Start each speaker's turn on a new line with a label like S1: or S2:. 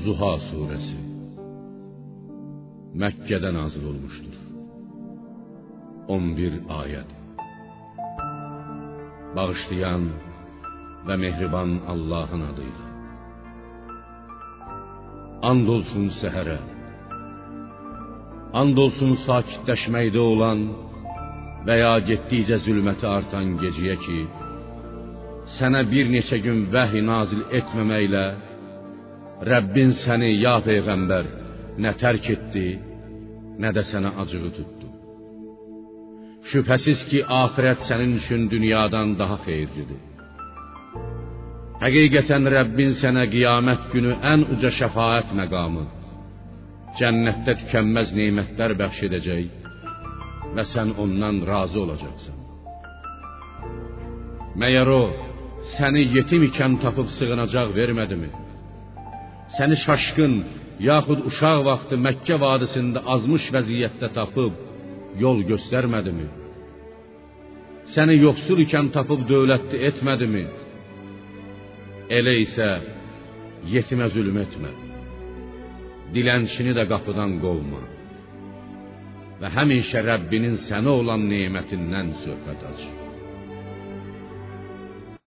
S1: Zuha surəsi Məkkədə nazil olmuşdur. 11 ayəd. Bağışlayan və mehriban Allahın adıyla. And olsun səhərə. And olsun sakitləşməkdə olan və ya getdikcə zülməti artan gecəyə ki, sənə bir neçə gün vəhy nazil etməməklə Rəbbin səni ya peyğəmbər nə tərk etdi, nə də sənə acığı tutdu. Şübhəsiz ki, axirət sənin üçün dünyadan daha xeyirlidir. Həqiqətən Rəbbin sənə qiyamət günü ən uca şəfaət məqamı, cənnətdə tükənməz nemətlər bəxş edəcək və sən ondan razı olacaqsan. Məyər o səni yetim ikən tapıb sığınacaq vermədimi? Səni şaşqın yaxud uşaq vaxtı Məkkə vadisində azmış vəziyyətdə tapıb yol göstərmədimi? Səni yoxsul ikən tapıb dövlətli etmədimi? Elə isə yetimə zülm etmə. Dilənçini də qapıdan qovma. Və həmişə Rəbbinin sənə olan nemətindən söhbət aç.